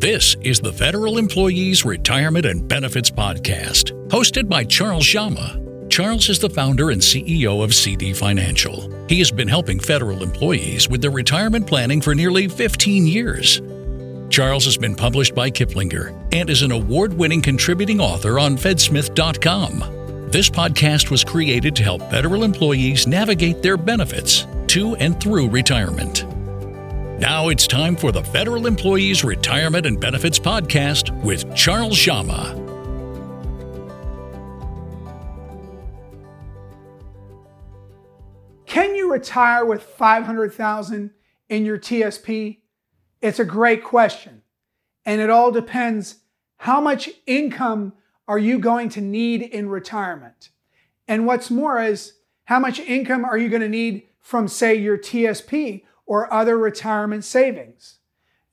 This is the Federal Employees Retirement and Benefits Podcast, hosted by Charles Jama. Charles is the founder and CEO of CD Financial. He has been helping federal employees with their retirement planning for nearly 15 years. Charles has been published by Kiplinger and is an award winning contributing author on Fedsmith.com. This podcast was created to help federal employees navigate their benefits to and through retirement. Now it's time for the Federal Employees Retirement and Benefits Podcast with Charles Jama. Can you retire with 500,000 in your TSP? It's a great question. And it all depends how much income are you going to need in retirement? And what's more is how much income are you going to need from say your TSP or other retirement savings?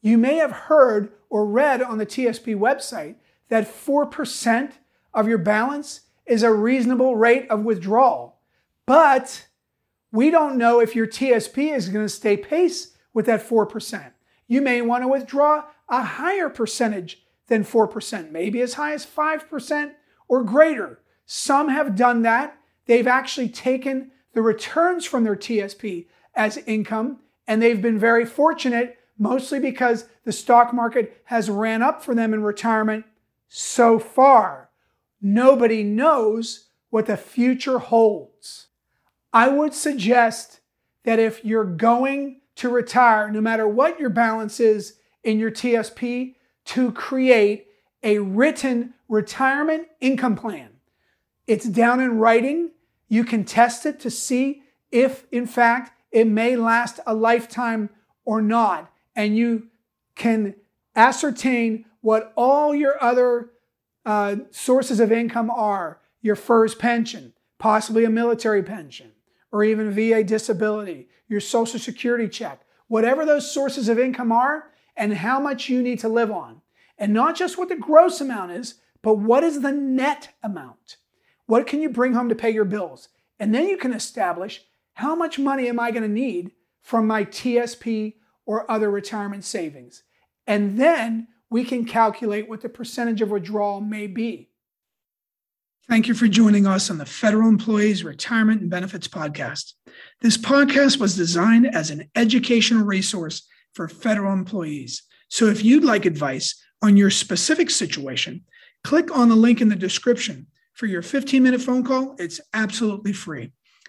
You may have heard or read on the TSP website that 4% of your balance is a reasonable rate of withdrawal. But we don't know if your TSP is going to stay pace with that 4% you may want to withdraw a higher percentage than 4%, maybe as high as 5% or greater. Some have done that. They've actually taken the returns from their TSP as income, and they've been very fortunate, mostly because the stock market has ran up for them in retirement so far. Nobody knows what the future holds. I would suggest that if you're going to retire, no matter what your balance is in your TSP, to create a written retirement income plan. It's down in writing. You can test it to see if, in fact, it may last a lifetime or not. And you can ascertain what all your other uh, sources of income are your FERS pension, possibly a military pension, or even VA disability, your Social Security check, whatever those sources of income are, and how much you need to live on. And not just what the gross amount is, but what is the net amount? What can you bring home to pay your bills? And then you can establish how much money am I going to need from my TSP or other retirement savings. And then we can calculate what the percentage of withdrawal may be. Thank you for joining us on the Federal Employees Retirement and Benefits Podcast. This podcast was designed as an educational resource for federal employees. So if you'd like advice on your specific situation, click on the link in the description for your 15 minute phone call. It's absolutely free.